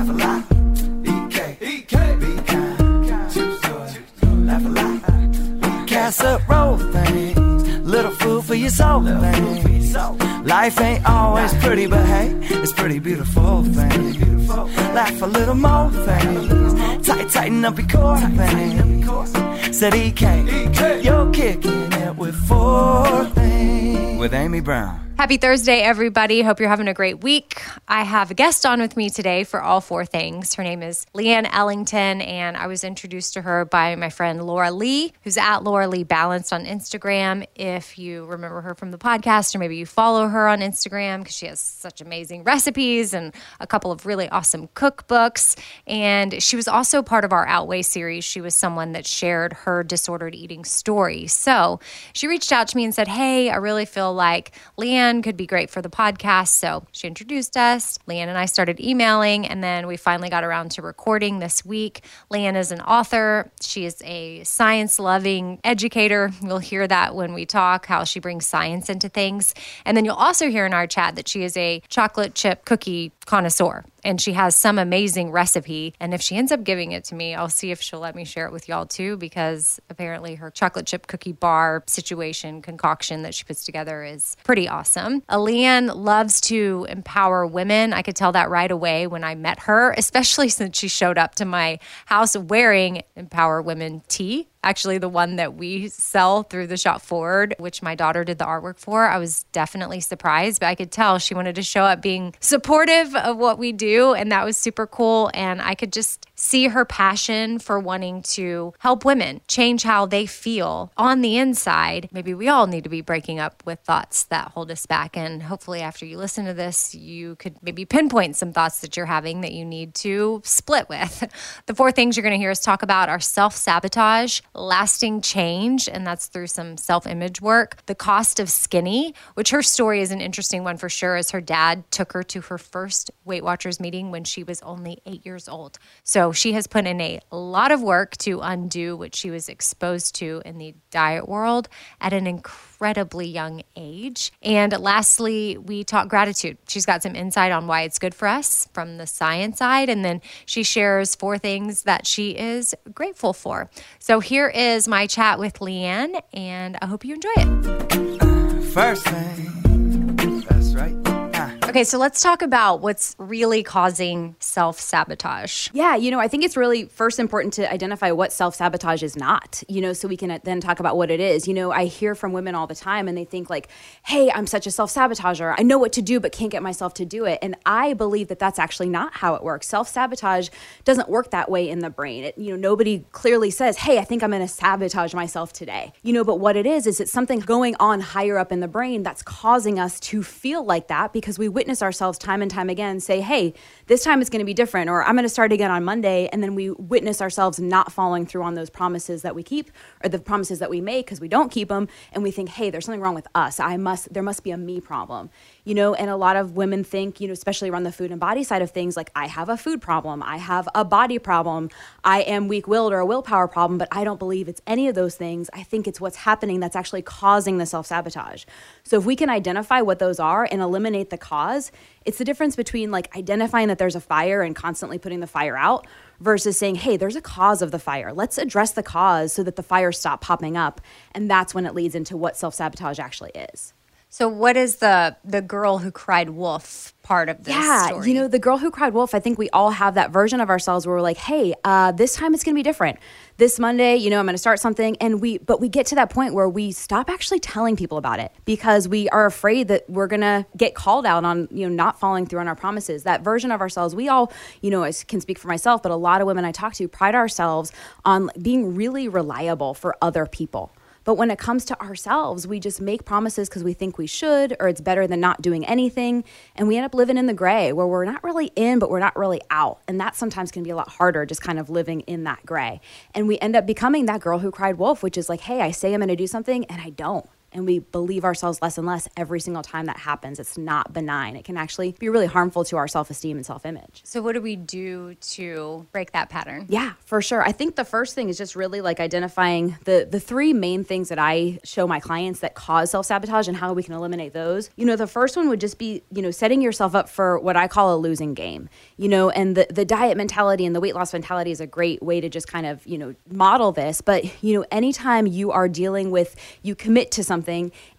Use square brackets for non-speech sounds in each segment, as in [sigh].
Laugh a lot. EK, EK, be kind, laugh a lot. Casserole things, little food for your soul. Life ain't always pretty, but hey, it's pretty beautiful things. Laugh a little more things, tight, tighten up your core things. Said EK, you're kicking it with four things. With Amy Brown. Happy Thursday, everybody. Hope you're having a great week. I have a guest on with me today for all four things. Her name is Leanne Ellington, and I was introduced to her by my friend Laura Lee, who's at Laura Lee Balanced on Instagram. If you remember her from the podcast, or maybe you follow her on Instagram because she has such amazing recipes and a couple of really awesome cookbooks. And she was also part of our Outweigh series. She was someone that shared her disordered eating story. So she reached out to me and said, Hey, I really feel like Leanne could be great for the podcast. So she introduced us. Leanne and I started emailing, and then we finally got around to recording this week. Leanne is an author. She is a science loving educator. You'll hear that when we talk, how she brings science into things. And then you'll also hear in our chat that she is a chocolate chip cookie connoisseur and she has some amazing recipe. And if she ends up giving it to me, I'll see if she'll let me share it with y'all too, because apparently her chocolate chip cookie bar situation concoction that she puts together is pretty awesome. Leanne loves to empower women. I could tell that right away when I met her, especially [laughs] since she showed up to my house wearing Empower Women tea actually the one that we sell through the shop forward which my daughter did the artwork for i was definitely surprised but i could tell she wanted to show up being supportive of what we do and that was super cool and i could just see her passion for wanting to help women change how they feel on the inside maybe we all need to be breaking up with thoughts that hold us back and hopefully after you listen to this you could maybe pinpoint some thoughts that you're having that you need to split with [laughs] the four things you're going to hear us talk about are self-sabotage lasting change, and that's through some self image work. The cost of skinny, which her story is an interesting one for sure, as her dad took her to her first Weight Watchers meeting when she was only eight years old. So she has put in a lot of work to undo what she was exposed to in the diet world at an incredibly young age. And lastly, we talk gratitude. She's got some insight on why it's good for us from the science side. And then she shares four things that she is grateful for. So here is my chat with Leanne, and I hope you enjoy it. First thing, Okay, so let's talk about what's really causing self sabotage. Yeah, you know, I think it's really first important to identify what self sabotage is not, you know, so we can uh, then talk about what it is. You know, I hear from women all the time and they think, like, hey, I'm such a self sabotager. I know what to do, but can't get myself to do it. And I believe that that's actually not how it works. Self sabotage doesn't work that way in the brain. It, you know, nobody clearly says, hey, I think I'm going to sabotage myself today. You know, but what it is, is it's something going on higher up in the brain that's causing us to feel like that because we witness ourselves time and time again say, hey, this time it's going to be different, or I'm going to start again on Monday. And then we witness ourselves not following through on those promises that we keep or the promises that we make because we don't keep them. And we think, hey, there's something wrong with us. I must, there must be a me problem, you know? And a lot of women think, you know, especially around the food and body side of things, like I have a food problem, I have a body problem, I am weak willed or a willpower problem, but I don't believe it's any of those things. I think it's what's happening that's actually causing the self sabotage. So if we can identify what those are and eliminate the cause, it's the difference between like identifying that there's a fire and constantly putting the fire out versus saying, hey, there's a cause of the fire. Let's address the cause so that the fires stop popping up. And that's when it leads into what self sabotage actually is. So, what is the the girl who cried wolf part of this yeah, story? you know, the girl who cried wolf, I think we all have that version of ourselves where we're like, hey, uh, this time it's going to be different. This Monday, you know, I'm going to start something. And we, but we get to that point where we stop actually telling people about it because we are afraid that we're going to get called out on, you know, not following through on our promises. That version of ourselves, we all, you know, I can speak for myself, but a lot of women I talk to pride ourselves on being really reliable for other people. But when it comes to ourselves, we just make promises because we think we should, or it's better than not doing anything. And we end up living in the gray where we're not really in, but we're not really out. And that sometimes can be a lot harder, just kind of living in that gray. And we end up becoming that girl who cried wolf, which is like, hey, I say I'm going to do something and I don't and we believe ourselves less and less every single time that happens. It's not benign. It can actually be really harmful to our self esteem and self image. So, what do we do to break that pattern? Yeah, for sure. I think the first thing is just really like identifying the the three main things that I show my clients that cause self-sabotage and how we can eliminate those. You know, the first one would just be, you know, setting yourself up for what I call a losing game. You know, and the the diet mentality and the weight loss mentality is a great way to just kind of, you know, model this, but you know, anytime you are dealing with you commit to something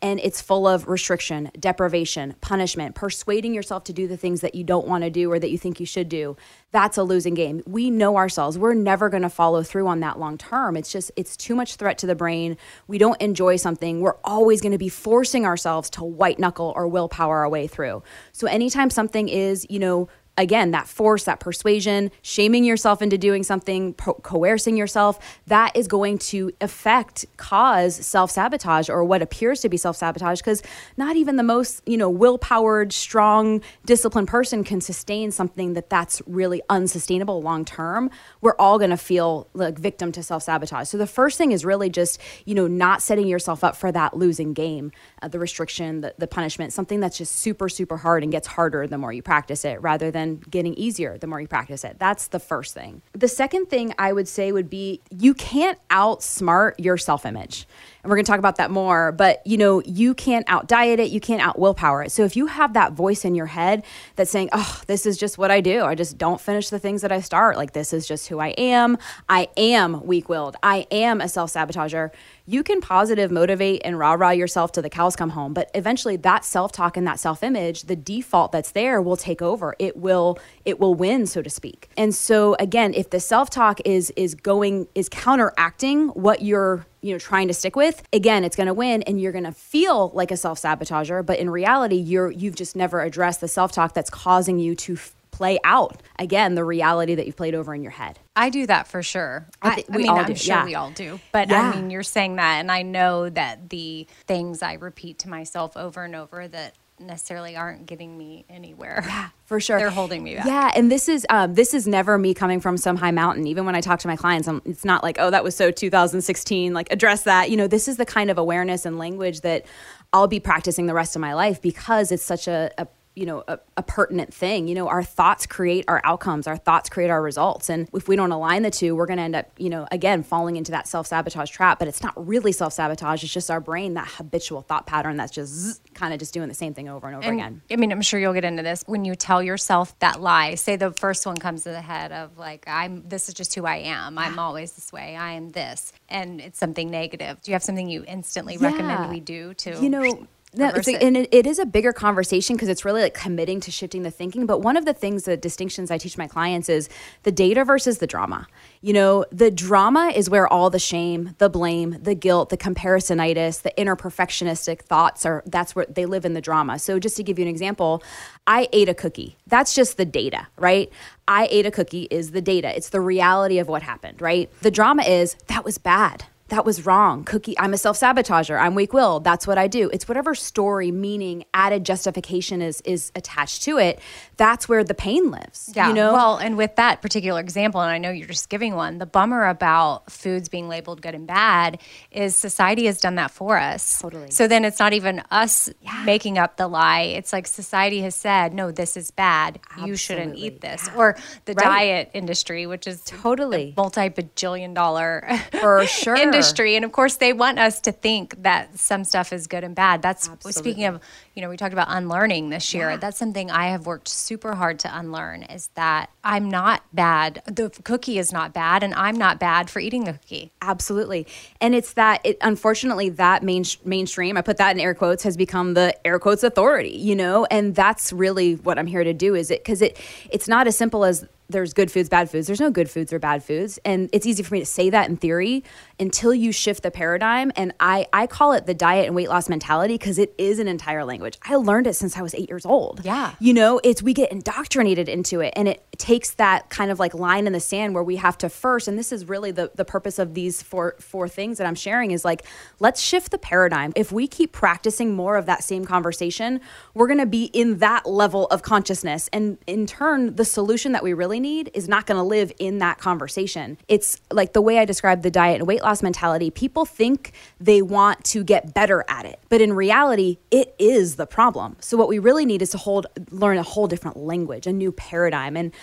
and it's full of restriction, deprivation, punishment, persuading yourself to do the things that you don't want to do or that you think you should do, that's a losing game. We know ourselves. We're never going to follow through on that long term. It's just, it's too much threat to the brain. We don't enjoy something. We're always going to be forcing ourselves to white knuckle or willpower our way through. So anytime something is, you know, again that force that persuasion shaming yourself into doing something po- coercing yourself that is going to affect cause self-sabotage or what appears to be self-sabotage because not even the most you know will-powered strong disciplined person can sustain something that that's really unsustainable long term we're all going to feel like victim to self-sabotage. So the first thing is really just you know not setting yourself up for that losing game uh, the restriction the, the punishment something that's just super super hard and gets harder the more you practice it rather than getting easier the more you practice it. That's the first thing. The second thing I would say would be you can't outsmart your self image. And we're going to talk about that more, but you know, you can't out diet it, you can't out willpower it. So if you have that voice in your head that's saying, "Oh, this is just what I do. I just don't finish the things that I start. Like this is just who I am. I am weak-willed. I am a self-sabotager." You can positive motivate and rah-rah yourself to the cows come home, but eventually that self-talk and that self-image, the default that's there will take over. It will it will win, so to speak. And so again, if the self-talk is is going is counteracting what you're you know trying to stick with again it's going to win and you're going to feel like a self-sabotager but in reality you're you've just never addressed the self-talk that's causing you to f- play out again the reality that you've played over in your head I do that for sure. I thi- I mean, I'm do, sure yeah. we all do. But Yeah. I mean, you're saying that, and I know that the things I repeat to myself over and over that necessarily aren't getting me anywhere. Yeah, for sure. They're holding me back. Yeah, and this is um, this is never me coming from some high mountain. Even when I talk to my clients, i it's not like, oh, that was so 2016. Like address that. You know, this is the kind of awareness and language that I'll be practicing the rest of my life because it's such a, a you know a, a, pertinent thing. You know our thoughts create our outcomes. Our thoughts create our results. And if we don't align the two we're going to end up you know again falling into that self-sabotage trap. But it's not really self-sabotage. It's just our brain that habitual thought pattern that's just kind of just doing the same thing over and over and, again. I mean i'm sure you'll get into this. When you tell yourself that lie say the first one comes to the head of like i'm this is just who i am. I'm always this way. I am this. And it's something negative. Do you have something you instantly yeah. recommend we do to you know no, it's a, and it, it is a bigger conversation because it's really like committing to shifting the thinking. But one of the things, the distinctions I teach my clients is the data versus the drama. You know, the drama is where all the shame, the blame, the guilt, the comparisonitis, the inner perfectionistic thoughts are, that's where they live in the drama. So just to give you an example, I ate a cookie. That's just the data, right? I ate a cookie is the data. It's the reality of what happened, right? The drama is that was bad that was wrong. Cookie, I'm a self sabotager. I'm weak willed. That's what I do. It's whatever story, meaning, added justification is is attached to it. That's where the pain lives. Yeah. You know? Well, and with that particular example, and I know you're just giving one, the bummer about foods being labeled good and bad is society has done that for us. Totally. So then it's not even us yeah. making up the lie. It's like society has said, no, this is bad. Absolutely. You shouldn't eat this. Yeah. Or the right. diet industry, which is totally multi bajillion dollar for sure [laughs] industry. And of course, they want us to think that some stuff is good and bad. That's Absolutely. speaking of, you know, we talked about unlearning this year. Yeah. That's something I have worked super hard to unlearn is that I'm not bad. The cookie is not bad, and I'm not bad for eating the cookie. Absolutely. And it's that, it, unfortunately, that main, mainstream, I put that in air quotes, has become the air quotes authority, you know? And that's really what I'm here to do is it, because it, it's not as simple as there's good foods, bad foods. There's no good foods or bad foods. And it's easy for me to say that in theory until you shift the paradigm. And I, I call it the diet and weight loss mentality because it is an entire language. I learned it since I was eight years old. Yeah. You know, it's we get indoctrinated into it and it takes that kind of like line in the sand where we have to first, and this is really the, the purpose of these four four things that I'm sharing is like, let's shift the paradigm. If we keep practicing more of that same conversation, we're gonna be in that level of consciousness. And in turn, the solution that we really need is not to live in that conversation. It's like the way I describe the diet and weight loss mentality. People think they want to get better at it, but in reality, it is the problem. So what we really need is to hold learn a whole different language, a new paradigm. And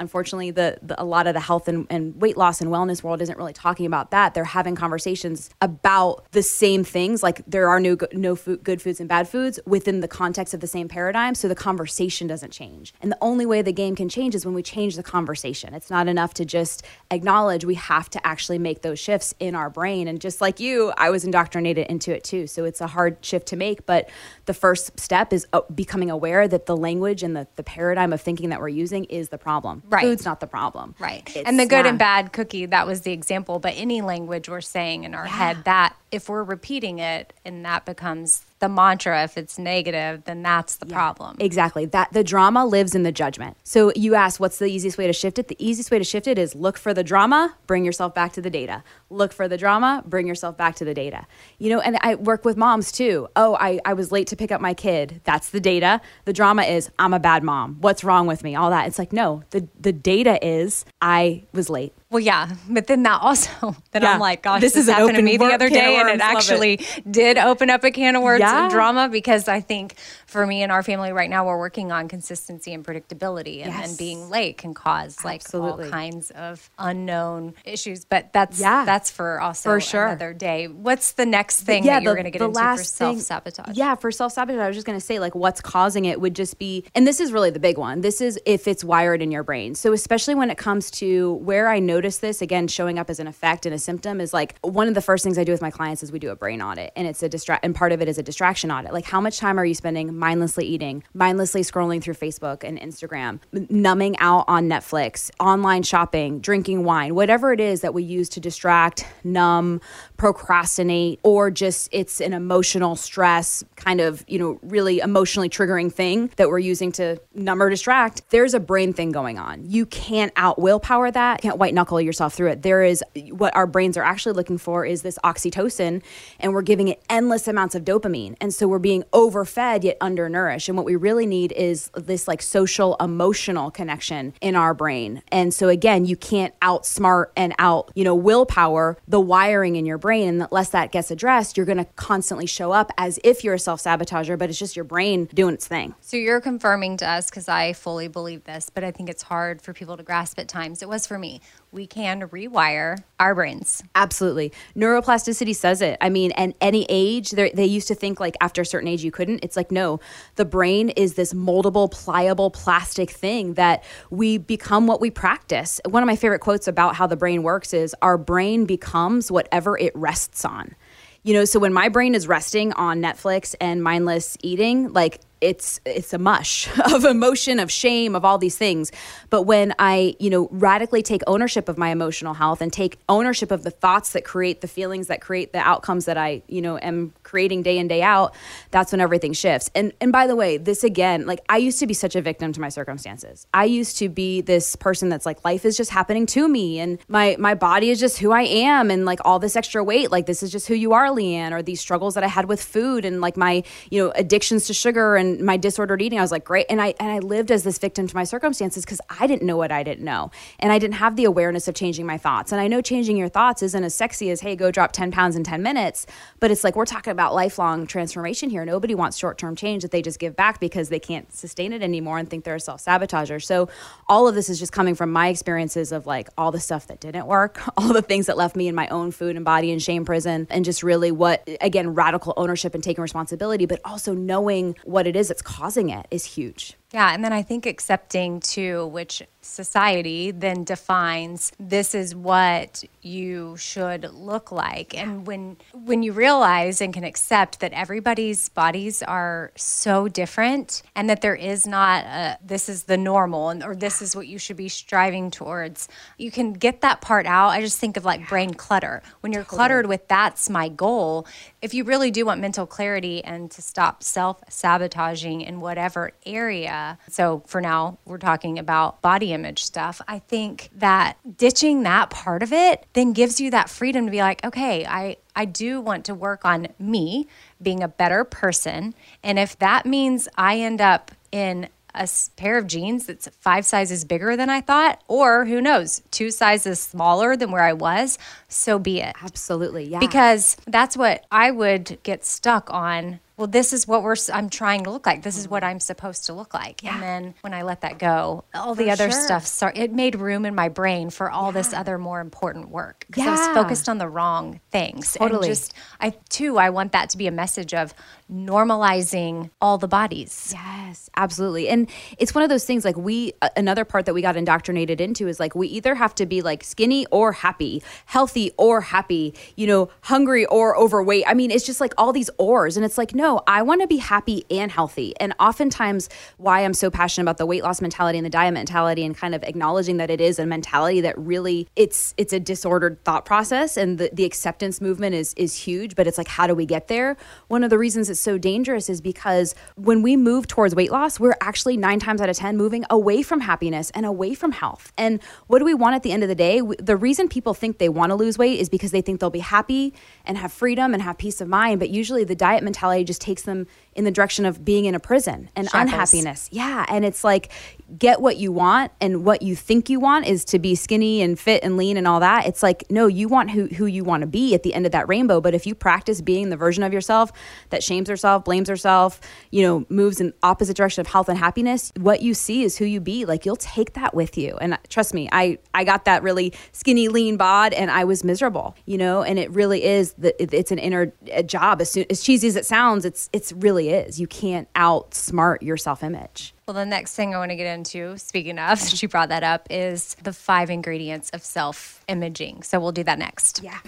unfortunately, the, the a lot of the health and, and weight loss and wellness world isn't really talking about that. They're having conversations about the same things, like there are no no food, good foods and bad foods within the context of the same paradigm. So the conversation doesn't change. And the only way the game can change is when we change the conversation. It's not enough to just acknowledge. We have to actually make those shifts in our brain. And just like you, I was indoctrinated into it too. So it's a hard shift to make. But the first step is uh, becoming aware that the language and the, the paradigm of thinking that we're using is the problem. Right. Food's not the problem. Right. It's, and the good yeah. and bad cookie, that was the example. But any language we're saying in our yeah. head, that if we're repeating it and that becomes the mantra if it's negative then that's the yeah, problem. exactly. That the drama lives in the judgment. So you ask what's the easiest way to shift it? The easiest way to shift it is look for the drama bring yourself back to the data. Look for the drama bring yourself back to the data. You know and i work with moms too. Oh i, I was late to pick up my kid. That's the data. The drama is i'm a bad mom. What's wrong with me? All that. It's like no the, the data is i was late well, yeah, but then that also, [laughs] then yeah. I'm like, gosh, this, this is happened to me the other day, and it actually it. did open up a can of worms yeah. and drama because I think for me and our family right now, we're working on consistency and predictability, and, yes. and being late can cause like Absolutely. all kinds of unknown issues. But that's yeah, that's for also for sure. another day. What's the next thing yeah, that you're going to get into for self sabotage? Yeah, for self sabotage, I was just going to say like what's causing it would just be, and this is really the big one. This is if it's wired in your brain. So especially when it comes to where I notice this again showing up as an effect and a symptom is like one of the first things I do with my clients is we do a brain audit and it's a distract and part of it is a distraction audit. Like how much time are you spending mindlessly eating, mindlessly scrolling through Facebook and Instagram, numbing out on Netflix, online shopping, drinking wine, whatever it is that we use to distract, numb, procrastinate, or just it's an emotional stress kind of, you know, really emotionally triggering thing that we're using to numb or distract. There's a brain thing going on. You can't out willpower that, can't white knuckle yourself through it. There is what our brains are actually looking for is this oxytocin, and we're giving it endless amounts of dopamine. And so we're being overfed yet undernourished. And what we really need is this like social emotional connection in our brain. And so again, you can't outsmart and out, you know, willpower the wiring in your brain. And unless that gets addressed, you're going to constantly show up as if you're a self sabotager, but it's just your brain doing its thing. So you're confirming to us because I fully believe this, but I think it's hard for people to grasp at times. It was for me. We can rewire our brains. Absolutely. Neuroplasticity says it. I mean, and any age, they used to think like after a certain age you couldn't. It's like, no, the brain is this moldable, pliable, plastic thing that we become what we practice. One of my favorite quotes about how the brain works is our brain becomes whatever it rests on. You know, so when my brain is resting on Netflix and mindless eating, like it's it's a mush [laughs] of emotion of shame of all these things. But when i you know radically take ownership of my emotional health and take ownership of the thoughts that create the feelings that create the outcomes that i you know am creating day in day out that's when everything shifts. And and by the way this again like i used to be such a victim to my circumstances. I used to be this person that's like life is just happening to me and my my body is just who i am and like all this extra weight like this is just who you are leanne or these struggles that i had with food and like my you know addictions to sugar and my disordered eating, I was like, great. And I and I lived as this victim to my circumstances because I didn't know what I didn't know. And I didn't have the awareness of changing my thoughts. And I know changing your thoughts isn't as sexy as, hey, go drop 10 pounds in 10 minutes. But it's like we're talking about lifelong transformation here. Nobody wants short-term change that they just give back because they can't sustain it anymore and think they're a self-sabotager. So all of this is just coming from my experiences of like all the stuff that didn't work, [laughs] all the things that left me in my own food and body and shame prison, and just really what again, radical ownership and taking responsibility, but also knowing what it is that's causing it is huge. Yeah, and then I think accepting too, which society then defines this is what you should look like. And when when you realize and can accept that everybody's bodies are so different and that there is not a, this is the normal and or this is what you should be striving towards, you can get that part out. I just think of like brain clutter. When you're totally. cluttered with that's my goal, if you really do want mental clarity and to stop self-sabotaging in whatever area so for now, we're talking about body image stuff. I think that ditching that part of it then gives you that freedom to be like, okay, I, I do want to work on me being a better person. And if that means I end up in a pair of jeans that's five sizes bigger than I thought, or who knows, two sizes smaller than where I was, so be it. Absolutely. Yeah. Because that's what I would get stuck on well, this is what we're, I'm trying to look like. This is what mm. I'm supposed to look like. Yeah. And then when I let that go, all the for other sure. stuff, so it made room in my brain for all yeah. this other more important work because yeah. I was focused on the wrong things. Totally. And just, I too, I want that to be a message of normalizing all the bodies. Yes, absolutely. And it's one of those things like we, another part that we got indoctrinated into is like we either have to be like skinny or happy, healthy or happy, you know, hungry or overweight. I mean, it's just like all these ors. And it's like, no, I want to be happy and healthy. And oftentimes, why I'm so passionate about the weight loss mentality and the diet mentality, and kind of acknowledging that it is a mentality that really it's it's a disordered thought process, and the the acceptance movement is is huge. But it's like, how do we get there? One of the reasons it's so dangerous is because when we move towards weight loss, we're actually nine times out of ten moving away from happiness and away from health. And what do we want at the end of the day? The reason people think they want to lose weight is because they think they'll be happy and have freedom and have peace of mind. But usually, the diet mentality just takes them in the direction of being in a prison and Shackles. unhappiness. Yeah. And it's like, get what you want and what you think you want is to be skinny and fit and lean and all that. It's like, no, you want who, who you want to be at the end of that rainbow. But if you practice being the version of yourself that shames herself, blames herself, you know, moves in opposite direction of health and happiness, what you see is who you be. Like you'll take that with you. And uh, trust me, I, I got that really skinny, lean bod and I was miserable, you know, and it really is that it's an inner uh, job. As, soon, as cheesy as it sounds, it's, it's really is. You can't outsmart your self image. Well, the next thing I want to get into, speaking of, [laughs] since you brought that up, is the five ingredients of self imaging. So we'll do that next. Yeah.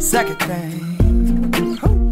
Second thing.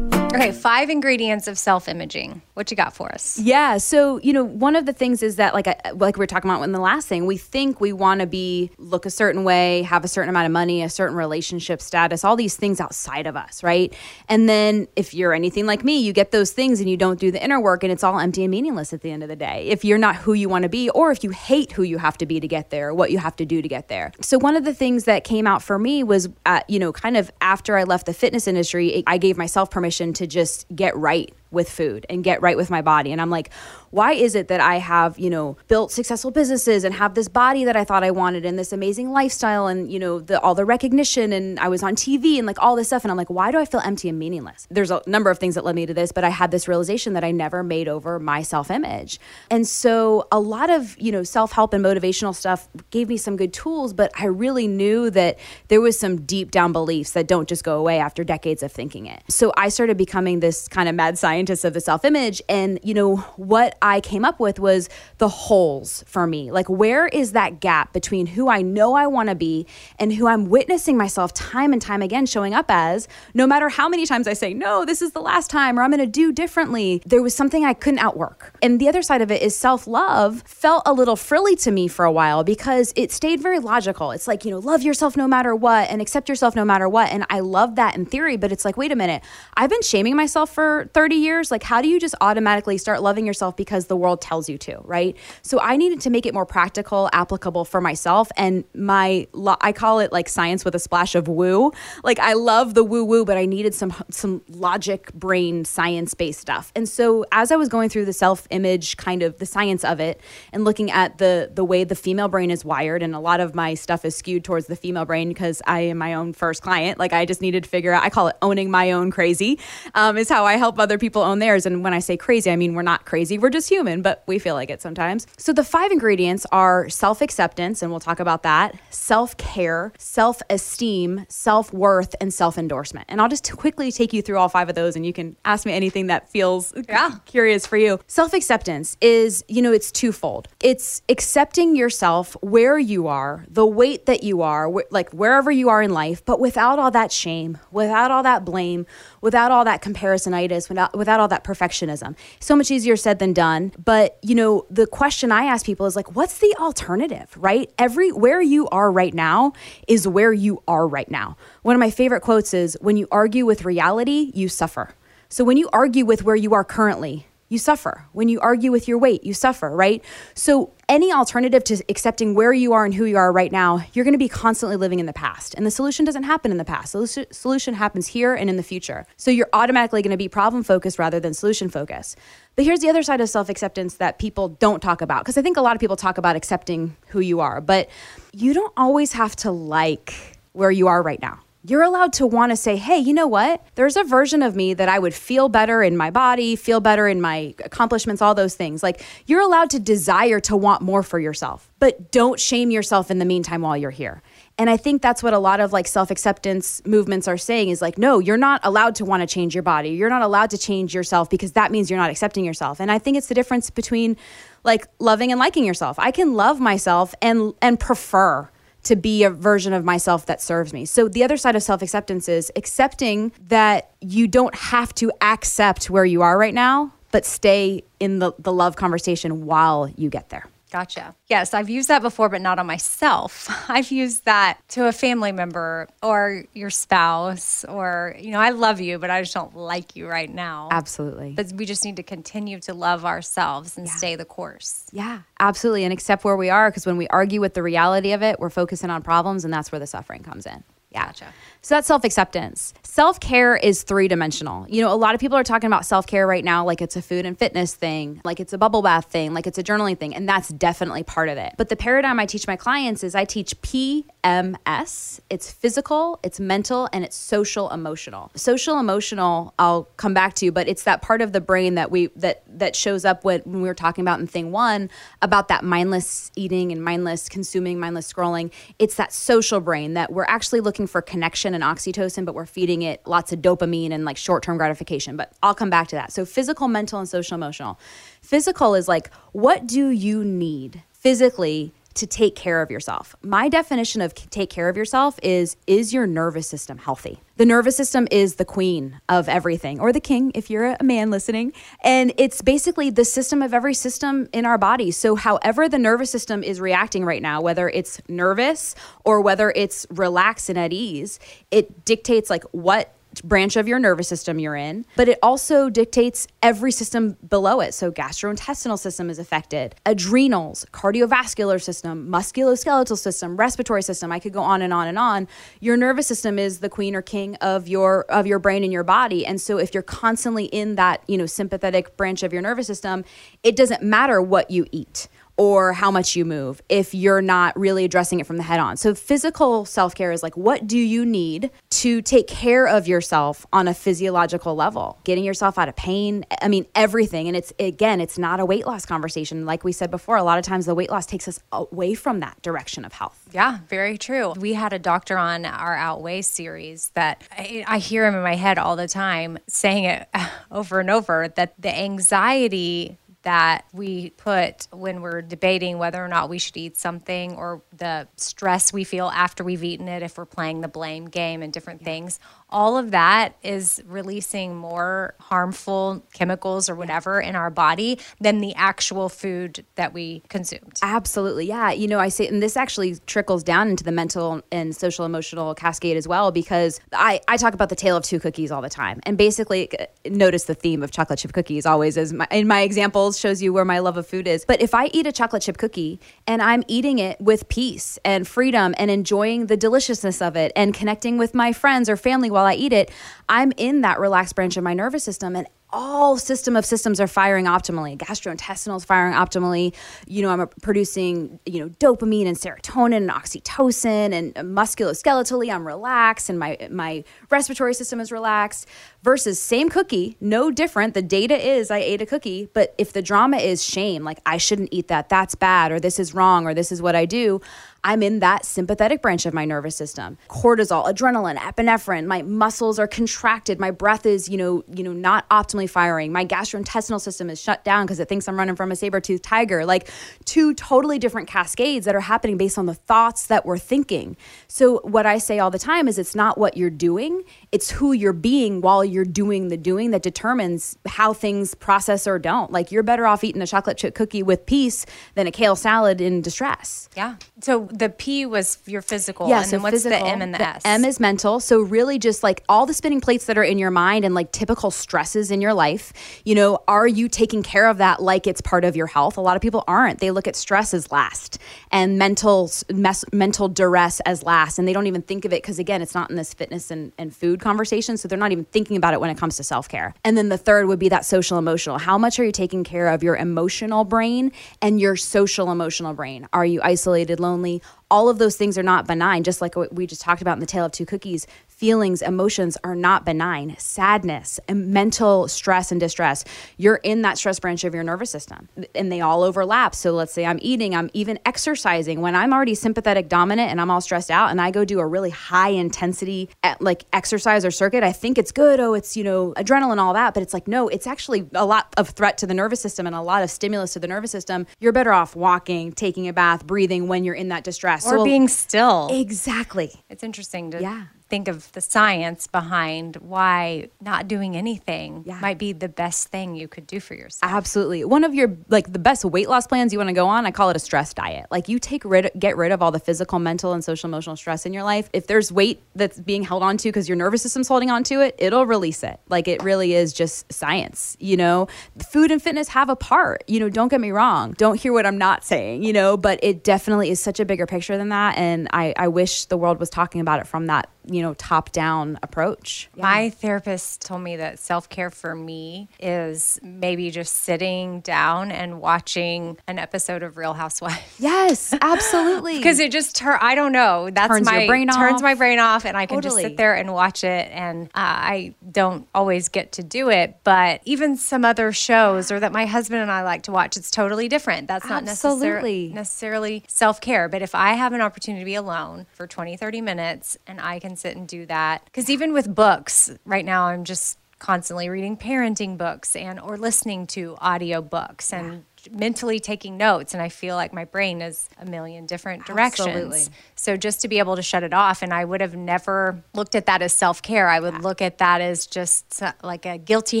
Okay, mm-hmm. five ingredients of self imaging. What you got for us? Yeah. So, you know, one of the things is that, like, I, like we were talking about in the last thing, we think we want to be, look a certain way, have a certain amount of money, a certain relationship status, all these things outside of us, right? And then if you're anything like me, you get those things and you don't do the inner work and it's all empty and meaningless at the end of the day. If you're not who you want to be, or if you hate who you have to be to get there, what you have to do to get there. So, one of the things that came out for me was, at, you know, kind of after I left the fitness industry, I gave myself permission to just get right with food and get right with my body. And I'm like, why is it that I have, you know, built successful businesses and have this body that I thought I wanted and this amazing lifestyle and, you know, the, all the recognition and I was on TV and like all this stuff. And I'm like, why do I feel empty and meaningless? There's a number of things that led me to this, but I had this realization that I never made over my self image. And so a lot of, you know, self help and motivational stuff gave me some good tools, but I really knew that there was some deep down beliefs that don't just go away after decades of thinking it. So I started becoming this kind of mad scientist of the self image. And, you know, what I came up with was the holes for me. Like, where is that gap between who I know I want to be and who I'm witnessing myself time and time again showing up as, no matter how many times I say, no, this is the last time, or I'm going to do differently? There was something I couldn't outwork. And the other side of it is self love felt a little frilly to me for a while because it stayed very logical. It's like, you know, love yourself no matter what and accept yourself no matter what. And I love that in theory, but it's like, wait a minute, I've been shaming myself for 30 years. Like, how do you just automatically start loving yourself because the world tells you to, right? So I needed to make it more practical, applicable for myself. And my, I call it like science with a splash of woo. Like I love the woo woo, but I needed some some logic, brain, science based stuff. And so as I was going through the self image, kind of the science of it, and looking at the the way the female brain is wired, and a lot of my stuff is skewed towards the female brain because I am my own first client. Like I just needed to figure out. I call it owning my own crazy. Um, is how I help other people own theirs. And when I say crazy, I mean we're not crazy. We're just human, but we feel like it sometimes. So the five ingredients are self acceptance, and we'll talk about that, self care, self esteem, self worth, and self endorsement. And I'll just quickly take you through all five of those, and you can ask me anything that feels yeah. curious for you. Self acceptance is, you know, it's twofold. It's accepting yourself where you are, the weight that you are, wh- like wherever you are in life, but without all that shame, without all that blame, without all that comparisonitis, without, without all that perfectionism. So much easier said than done. But, you know, the question I ask people is like, what's the alternative, right? Every, where you are right now is where you are right now. One of my favorite quotes is when you argue with reality, you suffer. So when you argue with where you are currently, you suffer. When you argue with your weight, you suffer, right? So, any alternative to accepting where you are and who you are right now, you're going to be constantly living in the past. And the solution doesn't happen in the past. The solution happens here and in the future. So, you're automatically going to be problem focused rather than solution focused. But here's the other side of self acceptance that people don't talk about. Because I think a lot of people talk about accepting who you are, but you don't always have to like where you are right now you're allowed to want to say, hey, you know what? There's a version of me that I would feel better in my body, feel better in my accomplishments, all those things. Like you're allowed to desire to want more for yourself, but don't shame yourself in the meantime while you're here. And I think that's what a lot of like self acceptance movements are saying is like, no, you're not allowed to want to change your body. You're not allowed to change yourself because that means you're not accepting yourself. And I think it's the difference between like loving and liking yourself. I can love myself and and prefer to be a version of myself that serves me. So the other side of self-acceptance is accepting that you don't have to accept where you are right now, but stay in the, the love conversation while you get there. Gotcha. Yes, I've used that before, but not on myself. [laughs] I've used that to a family member or your spouse, or, you know, I love you, but I just don't like you right now. Absolutely. But we just need to continue to love ourselves and Yeah. stay the course. Yeah, absolutely. And accept where we are because when we argue with the reality of it, we're focusing on problems and that's where the suffering comes in. Yeah. Gotcha. So that's self acceptance. Self care is three dimensional. You know, a lot of people are talking about self care right now like it's a food and fitness thing, like it's a bubble bath thing, like it's a journaling thing. And that's definitely part of it. But the paradigm I teach my clients is I teach PMS. It's physical, it's mental, and it's social emotional. Social emotional, I'll come back to, you, but it's that part of the brain that we that that shows up when, when we were talking about in thing one about that mindless eating and mindless consuming, mindless scrolling. It's that social brain that we're actually looking for connection and oxytocin, but we're feeding it lots of dopamine and like short term gratification. But I'll come back to that. So physical, mental, and social emotional. Physical is like, what do you need physically to take care of yourself. My definition of take care of yourself is is your nervous system healthy? The nervous system is the queen of everything, or the king if you're a man listening. And it's basically the system of every system in our body. So, however, the nervous system is reacting right now, whether it's nervous or whether it's relaxed and at ease, it dictates like what branch of your nervous system you're in, but it also dictates every system below it. So gastrointestinal system is affected, adrenals, cardiovascular system, musculoskeletal system, respiratory system. I could go on and on and on. Your nervous system is the queen or king of your of your brain and your body. And so if you're constantly in that, you know, sympathetic branch of your nervous system, it doesn't matter what you eat or how much you move if you're not really addressing it from the head on. So, physical self care is like, what do you need to take care of yourself on a physiological level? Getting yourself out of pain. I mean, everything. And it's, again, it's not a weight loss conversation. Like we said before, a lot of times the weight loss takes us away from that direction of health. Yeah, very true. We had a doctor on our Outweigh series that I, I hear him in my head all the time saying it [laughs] over and over that the anxiety that we put when we're debating whether or not we should eat something or the stress we feel after we've eaten it if we're playing the blame game and different things all of that is releasing more harmful chemicals or whatever in our body than the actual food that we consumed. Absolutely. Yeah. You know, I say, and this actually trickles down into the mental and social emotional cascade as well, because I, I talk about the tale of two cookies all the time. And basically, uh, notice the theme of chocolate chip cookies always is my, in my examples shows you where my love of food is. But if I eat a chocolate chip cookie and I'm eating it with peace and freedom and enjoying the deliciousness of it and connecting with my friends or family while I eat it, I'm in that relaxed branch of my nervous system. And all system of systems are firing optimally. Gastrointestinal is firing optimally. You know, I'm producing, you know, dopamine and serotonin and oxytocin and uh, musculoskeletally I'm relaxed and my my respiratory system is relaxed versus same cookie, no different. The data is I ate a cookie, but if the drama is shame, like I shouldn't eat that, that's bad or this is wrong or this is what I do, I'm in that sympathetic branch of my nervous system. Cortisol, adrenaline, epinephrine, my muscles are contracted, my breath is, you know, you know, not optimally firing. My gastrointestinal system is shut down because it thinks I'm running from a saber-toothed tiger. Like two totally different cascades that are happening based on the thoughts that we're thinking. So what I say all the time is it's not what you're doing, it's who you're being while you're doing the doing that determines how things process or don't. Like you're better off eating a chocolate chip cookie with peace than a kale salad in distress. Yeah. So the P was your physical. Yeah, and so then what's physical. the M and the, S? M is mental. So really just like all the spinning plates that are in your mind and like typical stresses in your life, you know, are you taking care of that like it's part of your health? A lot of people aren't. They look at stress as last and mental mes- mental duress as last and they don't even think of it because again, it's not in this fitness and, and food conversation, so they're not even thinking about it when it comes to self-care. And then the third would be that social emotional. How much are you taking care of your emotional brain and your social emotional brain? Are you isolated, lonely? All of those things are not benign, just like what we just talked about in the tale of two cookies feelings, emotions are not benign. Sadness and mental stress and distress, you're in that stress branch of your nervous system and they all overlap. So let's say I'm eating, I'm even exercising. When I'm already sympathetic dominant and I'm all stressed out and I go do a really high intensity eh, like exercise or circuit, I think it's good. Oh, it's, you know, adrenaline, all that. But it's like, no, it's actually a lot of threat to the nervous system and a lot of stimulus to the nervous system. You're better off walking, taking a bath, breathing when you're in that distress. or So- being still. Exactly. It's interesting to Yeah. Think of the science behind why not doing anything Yeah. might be the best thing you could do for yourself. Absolutely. One of your like the best weight loss plans you want to go on, I call it a stress diet. Like you take rid get rid of all the physical, mental and social emotional stress in your life. If there's weight that's being held on to because your nervous system's holding on to it, it'll release it. Like it really is just science, you know. Food and fitness have a part. You know, don't get me wrong. Don't hear what I'm not saying, you know, but it definitely is such a bigger picture than that and I I wish the world was talking about it from that, you know, top down approach. My therapist told me that self care for me is maybe just sitting down and watching an episode of Real Housewives. [laughs] Yes, absolutely. [laughs] Because it just tur- I don't know. That's Turns your my brain turns off. my brain off, and I can just sit there and watch it. And uh, I don't always get to do it, but even some other shows or that my husband and I like to watch, it's totally different. That's not necessarily necessarily self care. But if I have an opportunity to be alone for 20, 30 minutes, and I can sit and do that, because even with books right now, I'm just constantly reading parenting books and or listening to audio books and mentally taking notes and I feel like my brain is a million different directions. Absolutely. So just to be able to shut it off and I would have never looked at that as self-care. I would look at that as just uh, like a guilty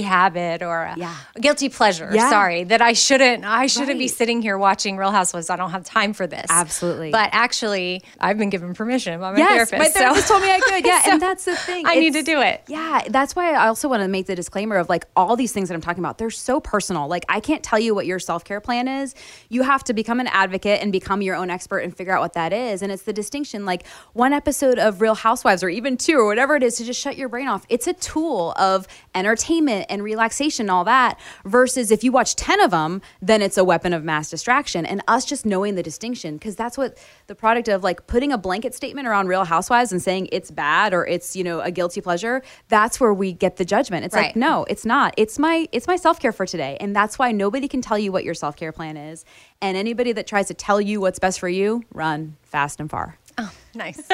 habit or a, Yeah. a guilty pleasure. Yeah. Sorry, that I shouldn't I shouldn't be sitting here watching Real Housewives. I don't have time for this. Absolutely. But actually, I've been given permission by my yes, therapist. my so- therapist told me I could. Yeah, [laughs] So and that's the thing. I need to do it. Yeah, that's why I also want to make the disclaimer of like all these things that I'm talking about. They're so personal. Like I can't tell you what your self care plan is. You have to become an advocate and become your own expert and figure out what that is. And it's the distinction. Like one episode of Real Housewives or even two or whatever it is to just shut your brain off. It's a tool of entertainment and relaxation and all that. Versus if you watch ten of them, then it's a weapon of mass distraction. And us just knowing the distinction because that's what the product of like putting a blanket statement around Real Housewives and saying it's bad or it's you know a guilty pleasure. That's where we get the judgment. It's like no, it's not. It's my it's my self care for today, and that's why nobody can tell you what your self care plan is. And anybody that tries to tell you what's best for you, run fast and far. Oh, nice.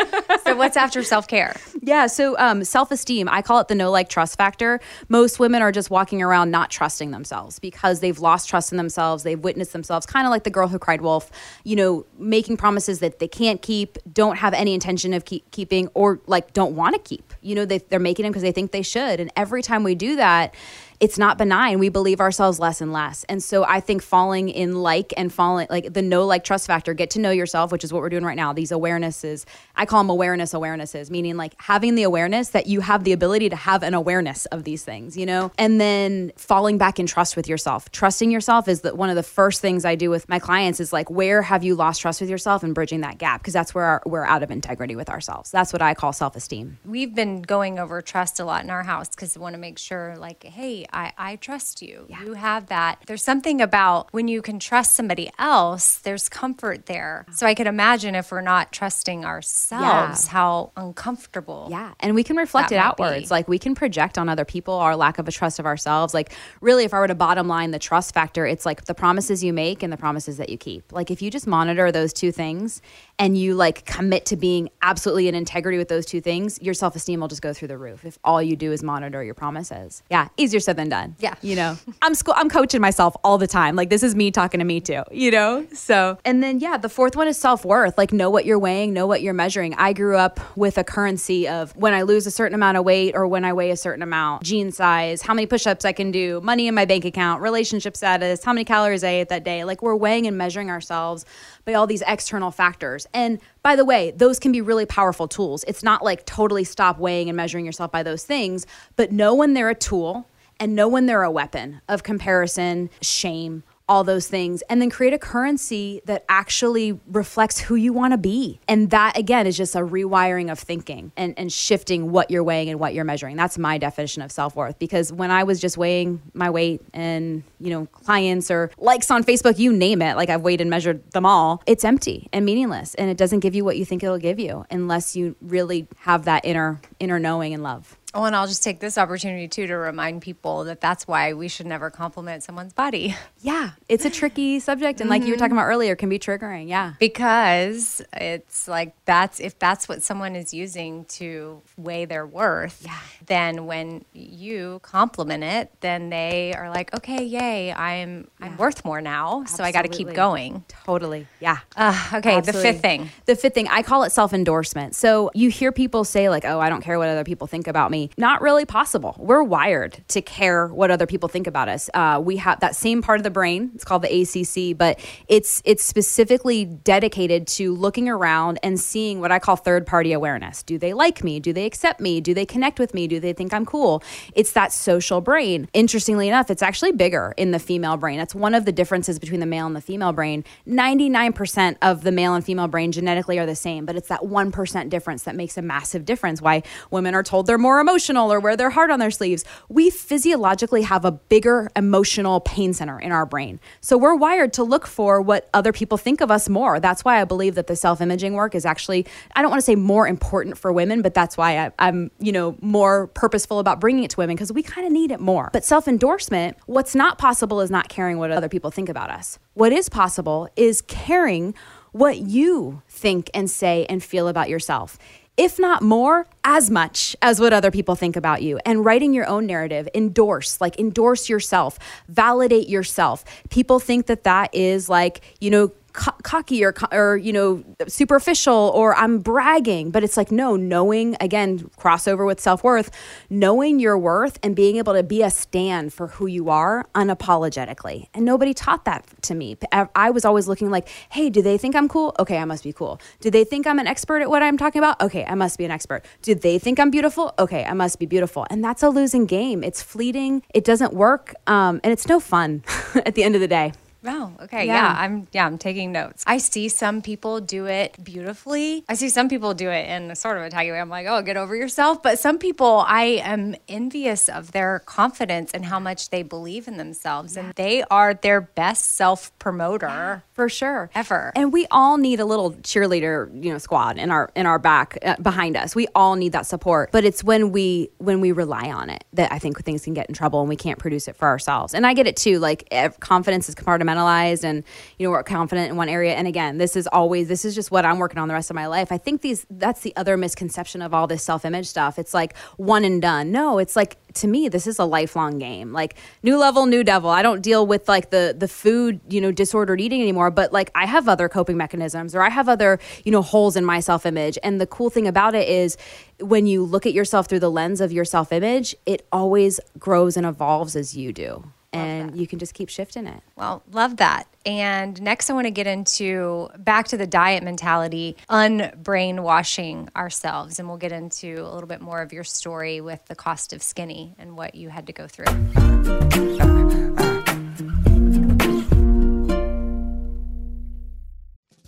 so what's after self care? [laughs] Yeah, so um, self esteem, I call it the no like trust factor. Most women are just walking around not trusting themselves because they've lost trust in themselves. They've witnessed themselves, kind of like the girl who cried wolf, you know, making promises that they can't keep, don't have any intention of keep, keeping, or like don't want to keep. You know, they, they're making them because they think they should. And every time we do that, it's not benign. We believe ourselves less and less. And so I think falling in like and falling like the no like trust factor, get to know yourself, which is what we're doing right now. These awarenesses, I call them awareness awarenesses, meaning like having the awareness that you have the ability to have an awareness of these things, you know? And then falling back in trust with yourself. Trusting yourself is that one of the first things I do with my clients is like, where have you lost trust with yourself and bridging that gap? Because that's where our, we're out of integrity with ourselves. That's what I call self esteem. We've been going over trust a lot in our house because we want to make sure, like, hey, I, I trust you. You have that. There's something about when you can trust somebody else, there's comfort there. So I could imagine if we're not trusting ourselves, how uncomfortable. Yeah. And we can reflect it outwards. be. Like we can project on other people our lack of a trust of ourselves. Like, really, if I were to bottom line the trust factor, it's like the promises you make and the promises that you keep. Like, if you just monitor those two things and you like commit to being absolutely in integrity with those two things, your self esteem will just go through the roof. If all you do is monitor your promises. Yeah. Easier said than done. Yeah. You know, I'm school, I'm coaching myself all the time. Like, this is me talking to me too, you know? So, and then, yeah, the fourth one is self worth. Like, know what you're weighing, know what you're measuring. I grew up with a currency of when I lose a certain amount of weight or when I weigh a certain amount, jean size, how many push ups I can do, money in my bank account, relationship status, how many calories I ate that day. Like, we're weighing and measuring ourselves by all these external factors. And by the way, those can be really powerful tools. It's not like totally stop weighing and measuring yourself by those things, but know when they're a tool and know when they're a weapon of comparison, shame, all those things, and then create a currency that actually reflects who you want to be. And that, again, is just a rewiring of thinking and, and shifting what you're weighing and what you're measuring. That's my definition of self worth. Because when I was just weighing my weight and, you know, clients or likes on Facebook, you name it, like I've weighed and measured them all, it's empty and meaningless. And it doesn't give you what you think it'll give you unless you really have that inner, inner knowing and love. Oh, and I'll just take this opportunity too to remind people that that's why we should never compliment someone's body [laughs] Yeah, it's a tricky subject. And like you were talking about earlier, can be triggering. Yeah. because it's like that's if that's what someone is using to weigh their worth. Yeah. Then when you compliment it, then they are like, okay, yay, I'm I'm worth more now, so I got to keep going. Totally. Yeah. Uh, okay, the fifth thing. The fifth thing, I call it self endorsement. So you hear people say, like, oh, I don't care what other people think about me. Not really possible. We're wired to care what other people think about us. Uh, we have that same part of the brain. It's called the ACC, but it's it's specifically dedicated to looking around and seeing what I call third party awareness. Do they like me? Do they accept me? Do they connect with me? Do they think I'm cool? It's that social brain. Interestingly enough, it's actually bigger in the female brain. That's one of the differences between the male and the female brain. 99% of the male and female brain genetically are the same, but it's that 1% difference that makes a massive difference. Why women are told they're more emotional or wear their heart on their sleeves. We physiologically have a bigger emotional pain center in our brain. So we're wired to look for what other people think of us more. That's why I believe that the self imaging work is actually, I don't want to say more important for women, but that's why I, I'm, you know, more purposeful about bringing it to women because we kind of need it more. But self endorsement, what's not possible is not caring what other people think about us. What is possible is caring what you think and say and feel about yourself. If not more, as much as what other people think about you. And writing your own narrative, endorse, like endorse yourself, validate yourself. People think that that is like, you know, co- cocky or, or you know superficial or i'm bragging. But it's like no knowing again crossover with self-worth knowing your worth and being able to be a stand for who you are unapologetically. And nobody taught that to me. I was always looking like hey do they think i'm cool? Okay i must be cool. Do they think i'm an expert at what i'm talking about? Okay i must be an expert. Do they think i'm beautiful? Okay i must be beautiful. And that's a losing game. It's fleeting. It doesn't work um, and it's no fun [laughs] at the end of the day Oh, okay. Yeah. yeah. I'm yeah, I'm taking notes. I see some people do it beautifully. I see some people do it in sort of a taggy way. I'm like, oh, get over yourself. But some people I am envious of their confidence and how much they believe in themselves. Yeah. And they are their best self promoter. Yeah, for sure. Ever. And we all need a little cheerleader, you know, squad in our in our back uh, behind us. We all need that support. But it's when we when we rely on it that I think things can get in trouble and we can't produce it for ourselves. And I get it too. Like confidence is compartmentalized compartmentalized and you know we're confident in one area. And again this is always this is just what i'm working on the rest of my life. I think these that's the other misconception of all this self-image stuff. It's like one and done. No it's like to me this is a lifelong game. Like new level new devil. I don't deal with like the the food you know disordered eating anymore but like i have other coping mechanisms or i have other you know holes in my self-image. And the cool thing about it is when you look at yourself through the lens of your self-image it always grows and evolves as you do and you can just keep shifting it. Well, love that. And next, I want to get into back to the diet mentality, unbrainwashing ourselves. And we'll get into a little bit more of your story with the cost of skinny and what you had to go through.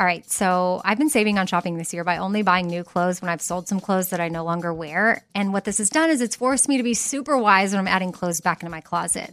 All right, so I've been saving on shopping this year by only buying new clothes when I've sold some clothes that I no longer wear. And what this has done is it's forced me to be super wise when I'm adding clothes back into my closet.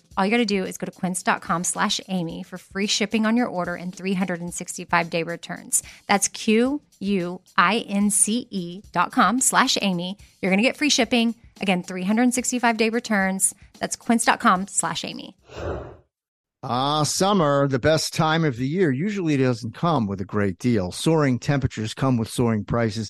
all you got to do is go to quince.com slash Amy for free shipping on your order and 365 day returns. That's Q U I N C E dot com slash Amy. You're going to get free shipping. Again, 365 day returns. That's quince.com slash Amy. Ah, summer, the best time of the year, usually it doesn't come with a great deal. Soaring temperatures come with soaring prices,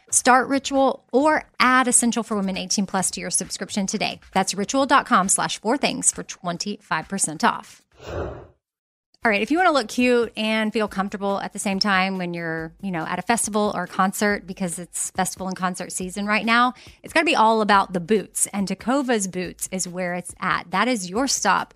Start Ritual or add Essential for Women 18 plus to your subscription today. That's ritual.com slash four things for 25% off. All right, if you want to look cute and feel comfortable at the same time when you're, you know, at a festival or a concert because it's festival and concert season right now, it's got to be all about the boots. And Tecovas Boots is where it's at. That is your stop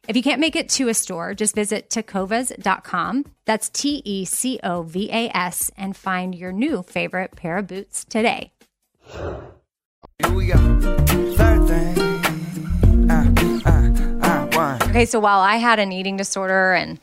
If you can't make it to a store, just visit tecovas.com. That's T E C O V A S and find your new favorite pair of boots today. Here we go. Third thing. Uh, uh, uh. Okay, so while I had an eating disorder and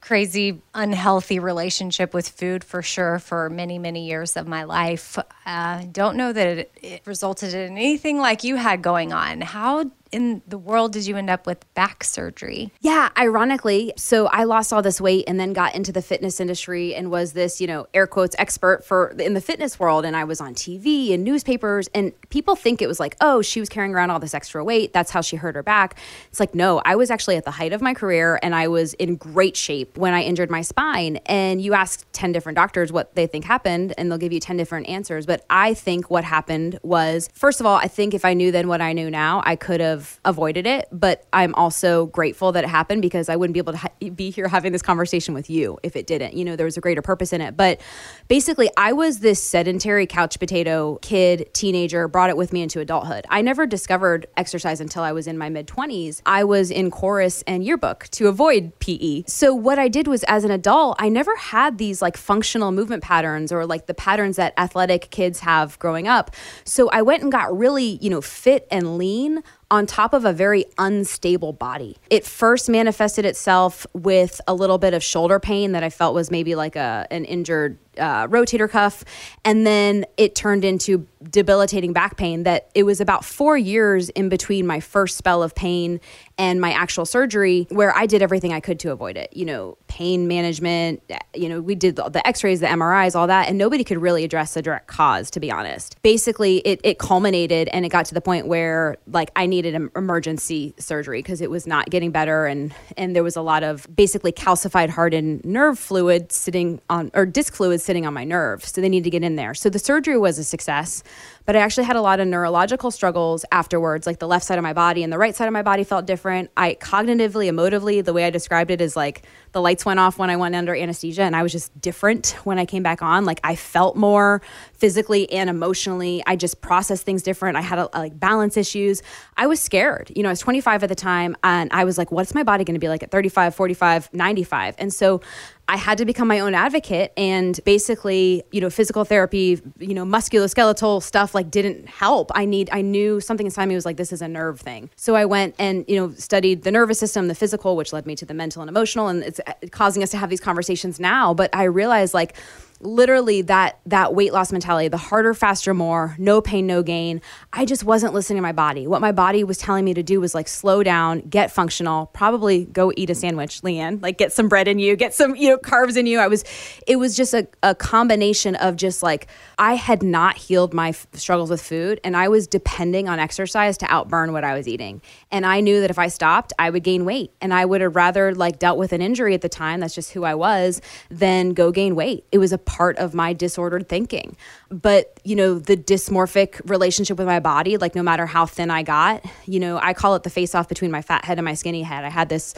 crazy unhealthy relationship with food for sure for many many years of my life uh, don't know that it, it resulted in anything like you had going on how in the world did you end up with back surgery? Yeah, ironically, so I lost all this weight and then got into the fitness industry and was this, you know, air quotes expert for in the fitness world and I was on TV and newspapers and people think it was like, "Oh, she was carrying around all this extra weight, that's how she hurt her back." It's like, "No, I was actually at the height of my career and I was in great shape when I injured my spine." And you ask 10 different doctors what they think happened and they'll give you 10 different answers, but I think what happened was first of all, I think if I knew then what I knew now, I could have avoided it, but I'm also grateful that it happened because I wouldn't be able to ha- be here having this conversation with you if it didn't. You know, there was a greater purpose in it. But basically, I was this sedentary couch potato kid, teenager, brought it with me into adulthood. I never discovered exercise until I was in my mid 20s. I was in chorus and yearbook to avoid PE. So what I did was as an adult, I never had these like functional movement patterns or like the patterns that athletic kids have growing up. So I went and got really, you know, fit and lean on top of a very unstable body. It first manifested itself with a little bit of shoulder pain that I felt was maybe like a an injured uh, rotator cuff, and then it turned into debilitating back pain. That it was about four years in between my first spell of pain and my actual surgery, where I did everything I could to avoid it. You know, pain management. You know, we did the, X-rays, the MRIs, all that, and nobody could really address the direct cause. To be honest, basically, it it culminated and it got to the point where like I needed an emergency surgery because it was not getting better, and and there was a lot of basically calcified, hardened nerve fluid sitting on or disc fluid sitting on my nerve. So they needed to get in there. So the surgery was a success, but I actually had a lot of neurological struggles afterwards. Like the left side of my body and the right side of my body felt different. I cognitively, emotively, the way I described it is like the lights went off when I went under anesthesia and I was just different when I came back on. Like I felt more physically and emotionally. I just processed things different. I had a, like balance issues. I was scared. You know, I was 25 at the time and I was like, what's my body going to be like at 35, 45, 95? And so I had to become my own advocate and basically, you know, physical therapy, you know, musculoskeletal stuff like didn't help. I need I knew something inside me was like this is a nerve thing. So I went and, you know, studied the nervous system, the physical, which led me to the mental and emotional and it's uh, causing us to have these conversations now, but I realized like literally that that weight loss mentality, the harder, faster, more, no pain, no gain. I just wasn't listening to my body. What my body was telling me to do was like slow down, get functional, probably go eat a sandwich, Leanne, like get some bread in you, get some, you know, carbs in you. I was it was just a, a combination of just like I had not healed my f- struggles with food and I was depending on exercise to outburn what I was eating. And I knew that if I stopped, I would gain weight. And I would have rather like dealt with an injury at the time, that's just who I was, than go gain weight. It was a part of my disordered thinking. But, you know, the dysmorphic relationship with my body, like no matter how thin I got, you know, I call it the face off between my fat head and my skinny head. I had this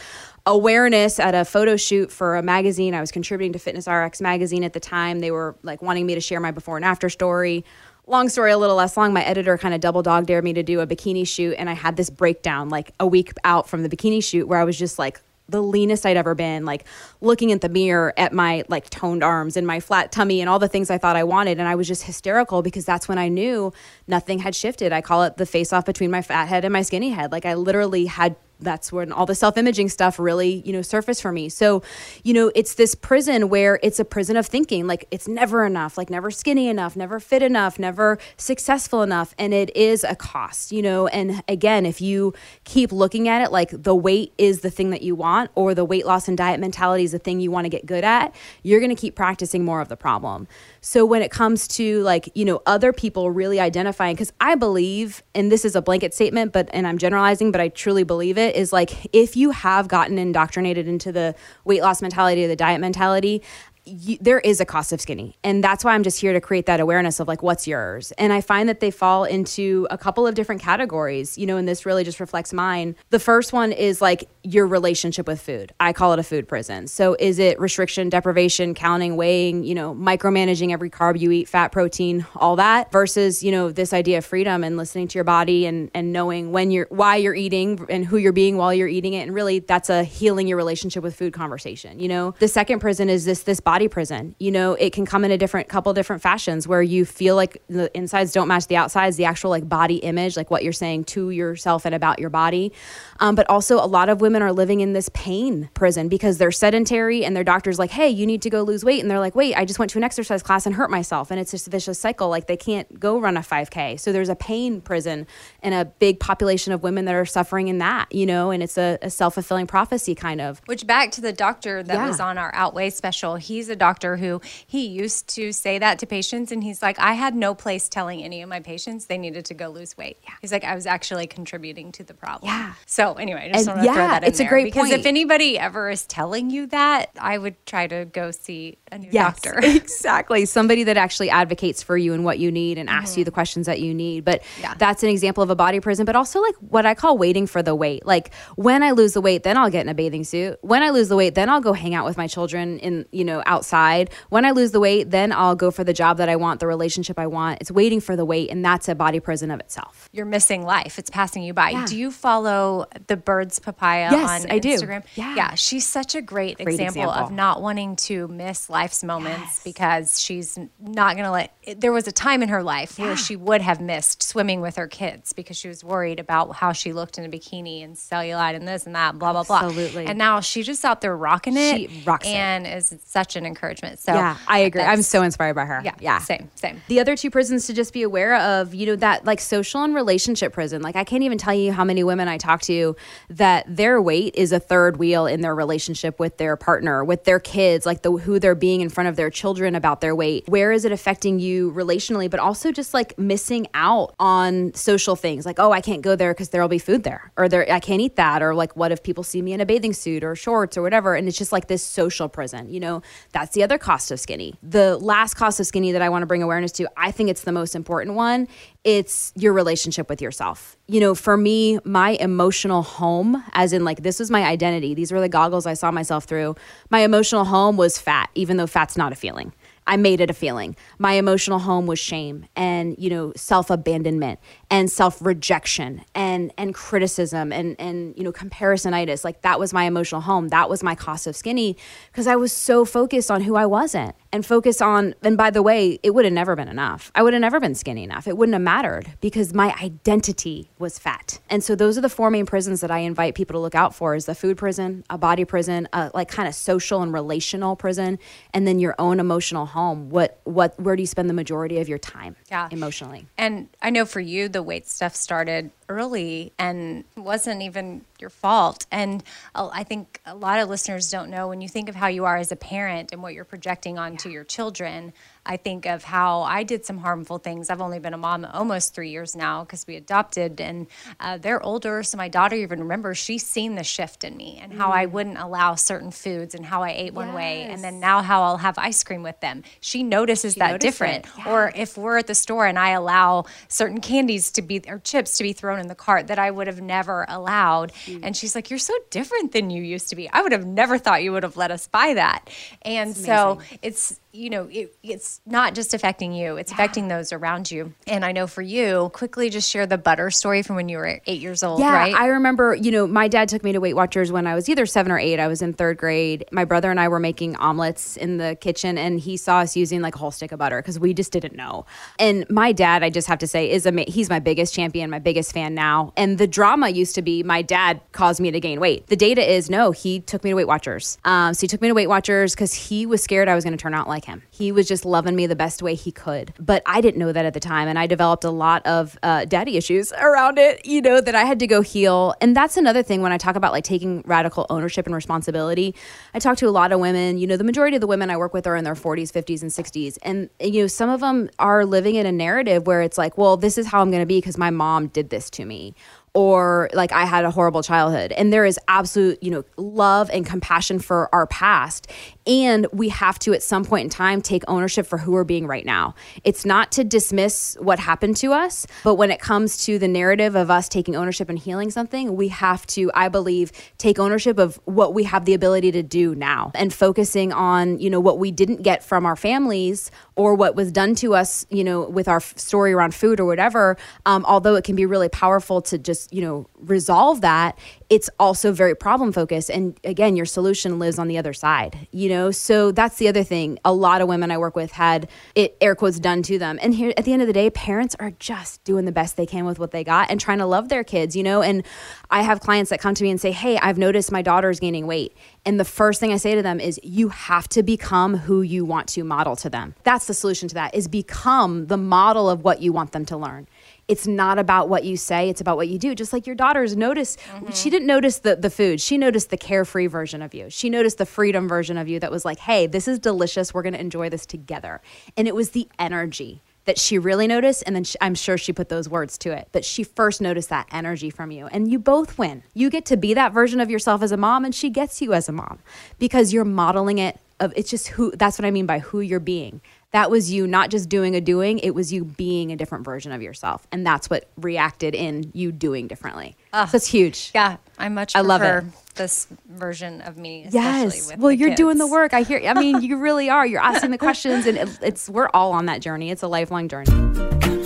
awareness at a photo shoot for a magazine. I was contributing to Fitness RX magazine at the time. They were like wanting me to share my before and after story. Long story, a little less long. My editor kind of double dog dared me to do a bikini shoot, and I had this breakdown like a week out from the bikini shoot where I was just like the leanest I'd ever been, like looking at the mirror at my like toned arms and my flat tummy and all the things I thought I wanted. And I was just hysterical because that's when I knew nothing had shifted. I call it the face off between my fat head and my skinny head. Like I literally had that's when all the self-imaging stuff really you know surfaced for me. So you know it's this prison where it's a prison of thinking like it's never enough like never skinny enough never fit enough never successful enough and it is a cost you know? And again if you keep looking at it like the weight is the thing that you want or the weight loss and diet mentality is the thing you want to get good at you're going to keep practicing more of the problem. So when it comes to like, you know, other people really identifying, because I believe, and this is a blanket statement, but, and I'm generalizing, but I truly believe it, is like if you have gotten indoctrinated into the weight loss mentality or the diet mentality, you, there is a cost of skinny. And that's why i'm just here to create that awareness of like what's yours? And i find that they fall into a couple of different categories you know and this really just reflects mine. The first one is like your relationship with food. I call it a food prison. So is it restriction deprivation counting weighing you know micromanaging every carb you eat fat protein all that versus you know this idea of freedom and listening to your body and and knowing when you're why you're eating and who you're being while you're eating it. And really that's a healing your relationship with food conversation you know? The second prison is this this body prison. You know, it can come in a different couple different fashions where you feel like the insides don't match the outsides, the actual like body image, like what you're saying to yourself and about your body. Um, but also, a lot of women are living in this pain prison because they're sedentary and their doctor's like, hey, you need to go lose weight. And they're like, wait, I just went to an exercise class and hurt myself. And it's just a vicious cycle. Like they can't go run a 5K. So there's a pain prison and a big population of women that are suffering in that, you know, and it's a, a self fulfilling prophecy kind of. Which back to the doctor that Yeah. was on our Outweigh special, he's a doctor who he used to say that to patients, and he's like, I had no place telling any of my patients they needed to go lose weight. Yeah. He's like, I was actually contributing to the problem. Yeah. So anyway, I just And want to throw yeah, that in it's a there great because point. if anybody ever is telling you that, I would try to go see a new doctor. [laughs] exactly. Somebody that actually advocates for you and what you need and asks you the questions that you need. But Mm-hmm. Yeah. that's an example of a body prison, but also like what I call waiting for the weight. Like when I lose the weight, then I'll get in a bathing suit. When I lose the weight, then I'll go hang out with my children in, you know, outside. When I lose the weight, then I'll go for the job that I want, the relationship I want. It's waiting for the weight, and that's a body prison of itself. You're missing life. It's passing you by. Yeah. Do you follow the Birds Papaya Yes, on I do. Instagram? Yeah. Yeah, she's such a great, Great example, of not wanting to miss life's moments Yes. because she's not going to let. There was a time in her life where she would have missed swimming with her kids because she was worried about how she looked in a bikini and cellulite and this and that, blah blah blah. Absolutely. And now she's just out there rocking it. She rocks it. and is such an encouragement. So yeah, I agree. I'm so inspired by her. yeah, yeah, same, same. The other two prisons to just be aware of, you know, that like social and relationship prison. Like I can't even tell you how many women I talk to that their weight is a third wheel in their relationship with their partner, with their kids, like the who they're being in front of their children about their weight. Where is it affecting you relationally, but also just like missing out on social things like, oh, I can't go there because there'll be food there, or there I can't eat that, or like what if people see me in a bathing suit or shorts or whatever, and it's just like this social prison. You know, that's the other cost of skinny. The last cost of skinny that I want to bring awareness to, I think it's the most important one. It's your relationship with yourself. You know, for me, my emotional home, as in like this was my identity. These were the goggles I saw myself through. My emotional home was fat, even though fat's not a feeling. I made it a feeling. My emotional home was shame and, you know, self-abandonment and self-rejection and and criticism and and you know, comparisonitis. Like that was my emotional home. That was my cost of skinny because I was so focused on who I wasn't and focused on and by the way, it would have never been enough. I would have never been skinny enough. It wouldn't have mattered because my identity was fat. And so those are the four main prisons that I invite people to look out for is the food prison, a body prison, a like kind of social and relational prison, and then your own emotional home, what what where do you spend the majority of your time Yeah. emotionally? And I know for you, the weight stuff started early and wasn't even your fault. And I think a lot of listeners don't know when you think of how you are as a parent and what you're projecting onto your children. I think of how I did some harmful things. I've only been a mom almost three years now because we adopted, and uh, they're older. So my daughter even remembers she's seen the shift in me and how I wouldn't allow certain foods and how I ate one way, and then now how I'll have ice cream with them. She notices that noticed different. Or if we're at the store and I allow certain candies to be or chips to be thrown in the cart that I would have never allowed, and she's like, "You're so different than you used to be. I would have never thought you would have let us buy that." And so it's you know it, it's not just affecting you; it's affecting those around you. And I know for you, quickly just share the butter story from when you were eight years old, Yeah, right? I remember, you know, my dad took me to Weight Watchers when I was either seven or eight. I was in third grade. My brother and I were making omelets in the kitchen, and he saw us using like a whole stick of butter because we just didn't know. And my dad, I just have to say, is ama- he's my biggest champion, my biggest fan now. And the drama used to be my dad caused me to gain weight. The data is no, he took me to Weight Watchers. Um, so he took me to Weight Watchers because he was scared I was going to turn out like him. He was just loving me the best way he could. But I didn't know that at the time. And I developed a lot of uh, daddy issues around it, you know, that I had to go heal. And that's another thing when I talk about like taking radical ownership and responsibility. I talk to a lot of women, you know, the majority of the women I work with are in their 40s, 50s, and 60s. And, you know, some of them are living in a narrative where it's like, well, this is how I'm going to be because my mom did this to me or like I had a horrible childhood. And there is absolute, you know, love and compassion for our past. And we have to, at some point in time, take ownership for who we're being right now. It's not to dismiss what happened to us, but when it comes to the narrative of us taking ownership and healing something, we have to, I believe, take ownership of what we have the ability to do now and focusing on, you know, what we didn't get from our families or what was done to us, you know, with our story around food or whatever. Um, although it can be really powerful to just, you know, resolve that, it's also very problem focused. And again, your solution lives on the other side, you know? So that's the other thing. A lot of women I work with had it, air quotes, done to them. And here at the end of the day, parents are just doing the best they can with what they got and trying to love their kids, you know? And I have clients that come to me and say, Hey, I've noticed my daughter's gaining weight. And the first thing I say to them is, You have to become who you want to model to them. That's the solution to that, is become the model of what you want them to learn. It's not about what you say it's about what you do. Just like your daughters notice mm-hmm. she didn't notice the, the food. She noticed the carefree version of you. She noticed the freedom version of you that was like hey this is delicious. We're going to enjoy this together. And it was the energy that she really noticed and then she, i'm sure she put those words to it but she first noticed that energy from you. And you both win. You get to be that version of yourself as a mom and she gets you as a mom because you're modeling it of it's just who that's what i mean by who you're being. That was you not just doing a doing it was you being a different version of yourself. And that's what reacted in you doing differently. So it's huge. Yeah, i'm much I love it. This version of me. Especially yes with well you're doing the work i hear i mean [laughs] you really are you're asking the questions and it, it's we're all on that journey it's a lifelong journey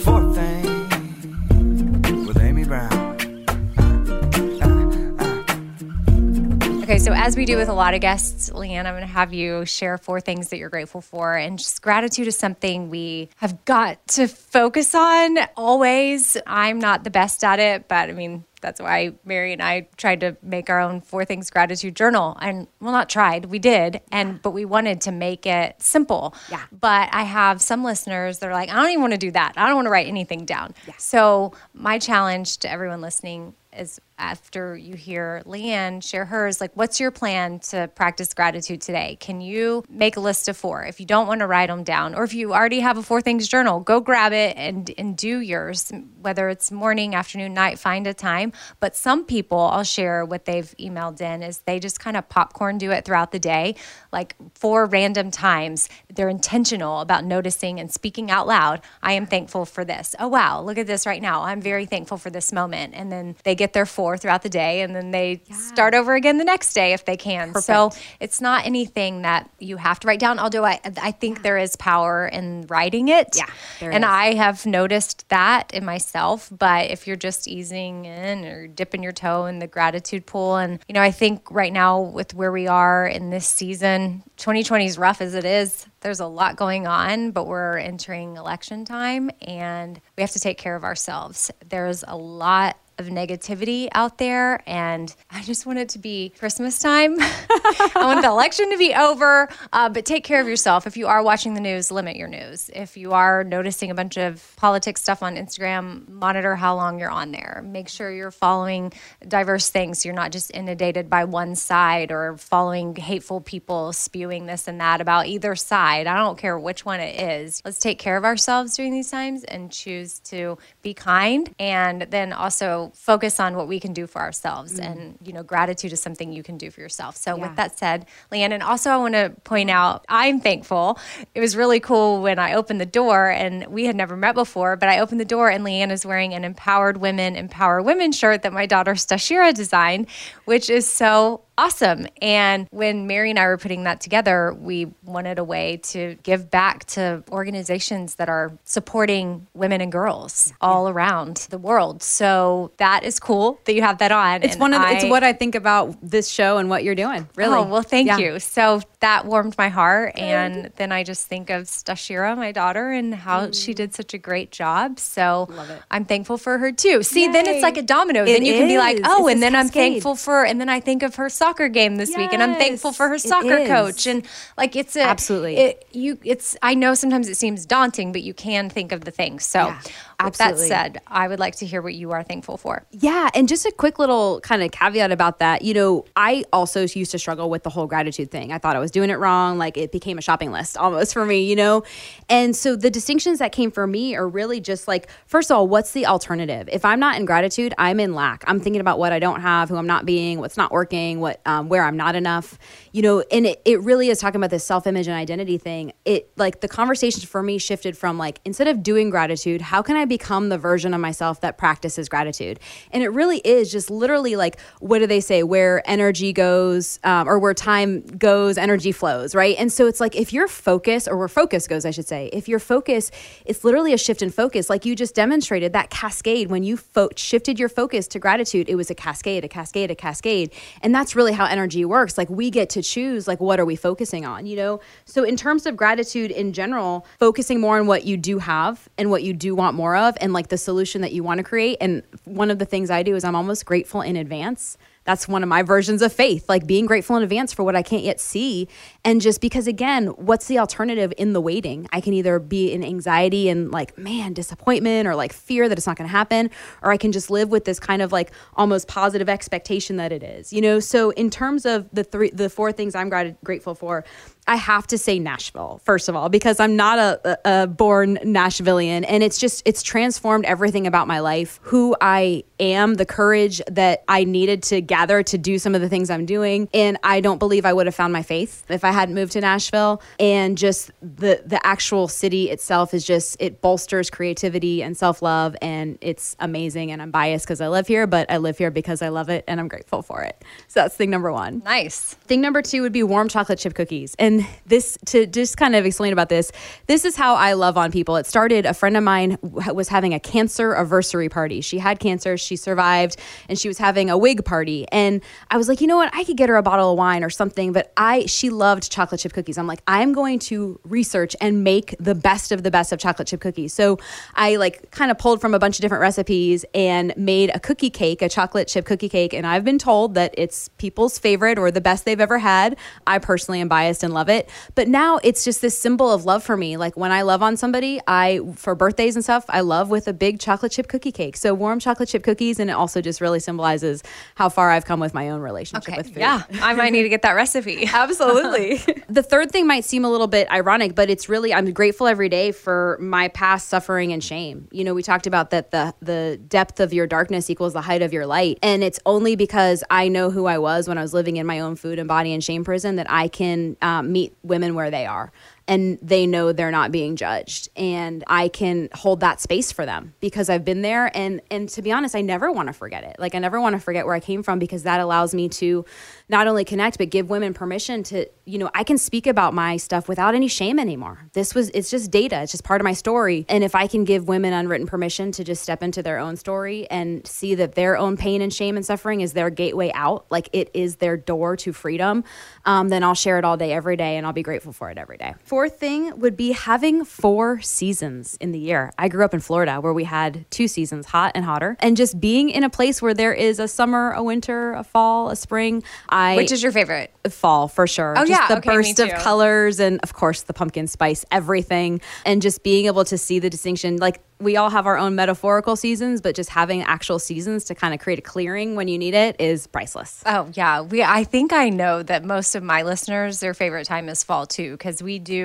Fourth thing with Amy Brown. Okay, so as we do with a lot of guests, Leanne, I'm going to have you share four things that you're grateful for. And just gratitude is something we have got to focus on always. I'm not the best at it, but I mean, that's why Mary and I tried to make our own four things gratitude journal. And well, not tried, we did. And but we wanted to make it simple. Yeah. But I have some listeners that are like, I don't even want to do that. I don't want to write anything down. Yeah. So my challenge to everyone listening is after you hear Leanne share hers, like, what's your plan to practice gratitude today? Can you make a list of four? If you don't want to write them down, or if you already have a four things journal, go grab it and, and do yours, whether it's morning, afternoon, night, find a time. But some people, I'll share what they've emailed in, is they just kind of popcorn do it throughout the day, like four random times. They're intentional about noticing and speaking out loud. I am thankful for this. Oh, wow, look at this right now. I'm very thankful for this moment. And then they get their four throughout the day and then they start over again the next day if they can. So it's not anything that you have to write down, although I, I think there is power in writing it. Yeah, and is. I have noticed that in myself. But if you're just easing in or dipping your toe in the gratitude pool, and you know, I think right now with where we are in this season, 2020 is rough as it is. There's a lot going on, but we're entering election time and we have to take care of ourselves. There's a lot of negativity out there. And I just want it to be Christmas time. [laughs] I want the election to be over. Uh, but take care of yourself. If you are watching the news, limit your news. If you are noticing a bunch of politics stuff on Instagram, monitor how long you're on there. Make sure you're following diverse things. You're not just inundated by one side or following hateful people spewing this and that about either side. I don't care which one it is. Let's take care of ourselves during these times and choose to be kind and then also focus on what we can do for ourselves. Mm. And, you know, gratitude is something you can do for yourself. So, with that said, Leanne, and also I want to point out I'm thankful. It was really cool when I opened the door and we had never met before, but I opened the door and Leanne is wearing an Empowered Women, Empower Women shirt that my daughter Stashira designed, which is so awesome. And when Mary and I were putting that together, we wanted a way to give back to organizations that are supporting women and girls all around the world. So that is cool that you have that on. It's And one of it's I- what I think about this show and what you're doing. Oh, really. Oh, well, thank Yeah. you. So that warmed my heart. And then I just think of Stashira, my daughter, and how mm. she did such a great job. So I'm thankful for her too. See, then it's like a domino. It then you can be like, oh, It's and then I'm thankful for, and then I think of her soccer game this week, and I'm thankful for her soccer coach. And like, it's a, Absolutely. It, you, it's, I know sometimes it seems daunting, but you can think of the things. So Yeah, with that said, I would like to hear what you are thankful for. Yeah, and just a quick little kind of caveat about that. You know, I also used to struggle with the whole gratitude thing. I thought I was doing it wrong. Like it became a shopping list almost for me, you know? And so the distinctions that came for me are really just like, first of all, what's the alternative? If I'm not in gratitude, I'm in lack. I'm thinking about what I don't have, who I'm not being, what's not working, what um, where I'm not enough, you know, and it, it really is talking about this self-image and identity thing. It like the conversation for me shifted from like, instead of doing gratitude, how can I become the version of myself that practices gratitude? And it really is just literally like, what do they say? Where energy goes, um, or where time goes, energy flows, right? And so it's like if your focus, or where focus goes, I should say, if your focus, it's literally a shift in focus. Like you just demonstrated that cascade when you fo- shifted your focus to gratitude, it was a cascade, a cascade, a cascade. And that's really how energy works. Like we get to choose, like, what are we focusing on, you know? So in terms of gratitude in general, focusing more on what you do have and what you do want more of and like the solution that you want to create. And one of the things I do is I'm almost grateful in advance that's one of my versions of faith, like being grateful in advance for what I can't yet see. And just because, again, what's the alternative in the waiting? I can either be in anxiety and like, man, disappointment or like fear that it's not going to happen, or I can just live with this kind of like almost positive expectation that it is, you know? So, in terms of the three, the four things I'm grateful for, I have to say Nashville, first of all, because I'm not a, a, born Nashvilleian. And it's just, it's transformed everything about my life, who I am, the courage that I needed to gather to do some of the things I'm doing. And I don't believe I would have found my faith if I hadn't moved to Nashville. And just the, the actual city itself is just, it bolsters creativity and self love. And it's amazing. And I'm biased because I live here, but I live here because I love it and I'm grateful for it. So that's thing number one. Nice. Thing number two would be warm chocolate chip cookies. And this, to just kind of explain about this, this is how I love on people. It started, a friend of mine was having a cancer anniversary party. She had cancer, she survived, and she was having a wig party. And I was like, you know what? I could get her a bottle of wine or something, but I, she loved chocolate chip cookies. I'm like, I'm going to research and make the best of the best of chocolate chip cookies. So I like kind of pulled from a bunch of different recipes and made a cookie cake, a chocolate chip cookie cake. And I've been told that it's people's favorite or the best they've ever had. I personally am biased and love it. But now it's just this symbol of love for me. Like when I love on somebody, I, for birthdays and stuff, I love with a big chocolate chip cookie cake. So warm chocolate chip cookies. And it also just really symbolizes how far I've come with my own relationship Okay. with food. Yeah. I might need to get that recipe. [laughs] [laughs] Absolutely. the third thing might seem a little bit ironic, but it's really I'm grateful every day for my past suffering and shame. You know, we talked about that the the depth of your darkness equals the height of your light, and it's only because I know who I was when I was living in my own food and body and shame prison that I can um, meet women where they are and they know they're not being judged. And i can hold that space for them because i've been there. And and to be honest i never want to forget it. Like i never want to forget where i came from because that allows me to not only connect but give women permission to you know i can speak about my stuff without any shame anymore. This was it's just data. It's just part of my story. And if i can give women unwritten permission to just step into their own story and see that their own pain and shame and suffering is their gateway out like it is their door to freedom um, then i'll share it all day every day and i'll be grateful for it every day fourth thing would be having four seasons in the year. I grew up in Florida where we had two seasons, hot and hotter, and just being in a place where there is a summer, a winter, a fall, a spring. I Which is your favorite? fall for sure. Oh, just yeah. the Okay, burst of colors and of course the pumpkin spice, everything, and just being able to see the distinction. Like we all have our own metaphorical seasons, but just having actual seasons to kind of create a clearing when you need it is priceless. Oh yeah, we. I think I know that most of my listeners, their favorite time is fall too, because we do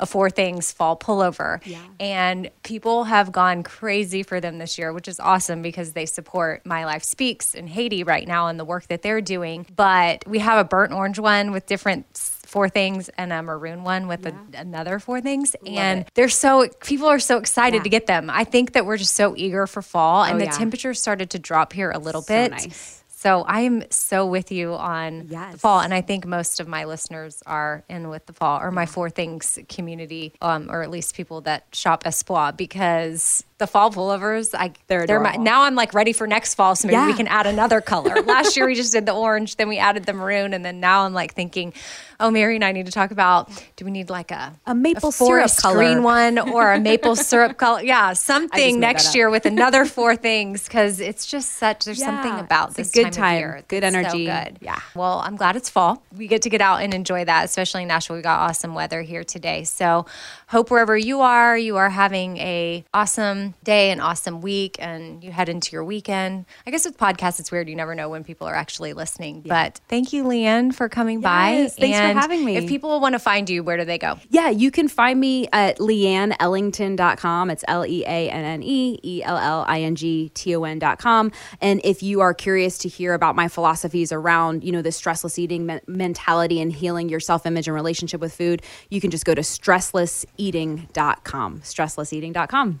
a four things fall pullover, Yeah. and people have gone crazy for them this year, which is awesome because they support My Life Speaks and Haiti right now and the work that they're doing. But we have a burnt orange one with different four things and a maroon one with a, another four things, and they're so people are so excited Yeah. to get them. I think that we're just so eager for fall, and Oh, the yeah. temperature started to drop here a little So bit. nice. So I am so with you on the fall, and I think most of my listeners are in with the fall, or my Four Things community, um, or at least people that shop Espoir, because the fall pullovers, I They're my, adorable. now I'm like ready for next fall, so maybe we can add another color. [laughs] Last year we just did the orange, then we added the maroon, and then now I'm like thinking, oh, Mary and I need to talk about do we need like a A maple syrup forest color. green one or a maple [laughs] syrup color? Yeah, something next year with [laughs] another four things because it's just such. There's something about a this good time, time, of year. good that's so energy. good. Yeah. Well, I'm glad it's fall. We get to get out and enjoy that, especially in Nashville. We got awesome weather here today. So, hope wherever you are, you are having a awesome day, and awesome week, and you head into your weekend. I guess with podcasts, it's weird. You never know when people are actually listening. But thank you, Leanne, for coming by. Yes, thanks for having me. If people want to find you, where do they go? Yeah, you can find me at leanneellington.com. It's L E A N N E E L L I N G T O N.com. And if you are curious to hear about my philosophies around, you know, the stressless eating me- mentality and healing your self image and relationship with food, you can just go to stresslesseating.com. Stresslesseating.com.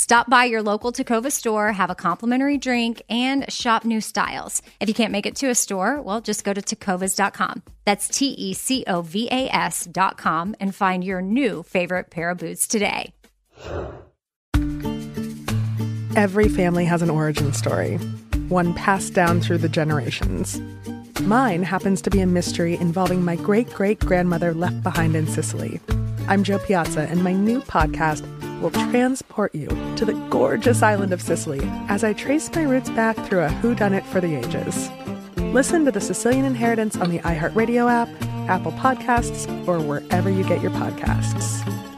Stop by your local Tecovas store, have a complimentary drink, and shop new styles. If you can't make it to a store, well, just go to tecovas.com. That's T E C O V A S.com and find your new favorite pair of boots today. Every family has an origin story, one passed down through the generations. Mine happens to be a mystery involving my great great grandmother left behind in Sicily. I'm Jo Piazza, and my new podcast will transport you to the gorgeous island of Sicily as I trace my roots back through a whodunit for the ages. Listen to The Sicilian Inheritance on the iHeartRadio app, Apple Podcasts, or wherever you get your podcasts.